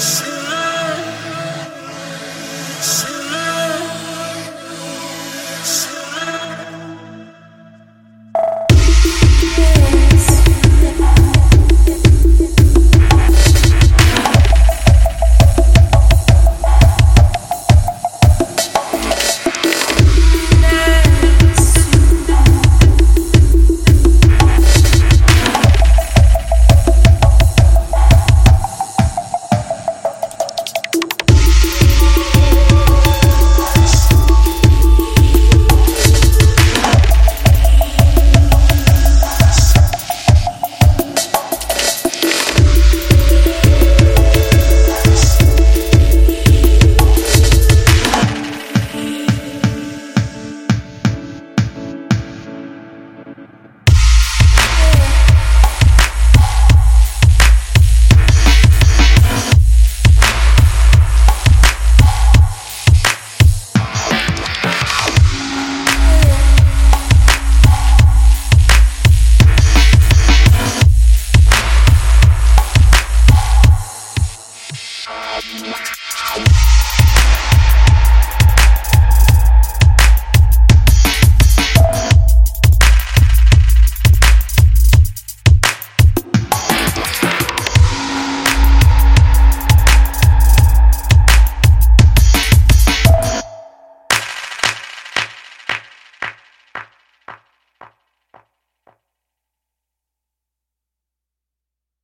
Yeah.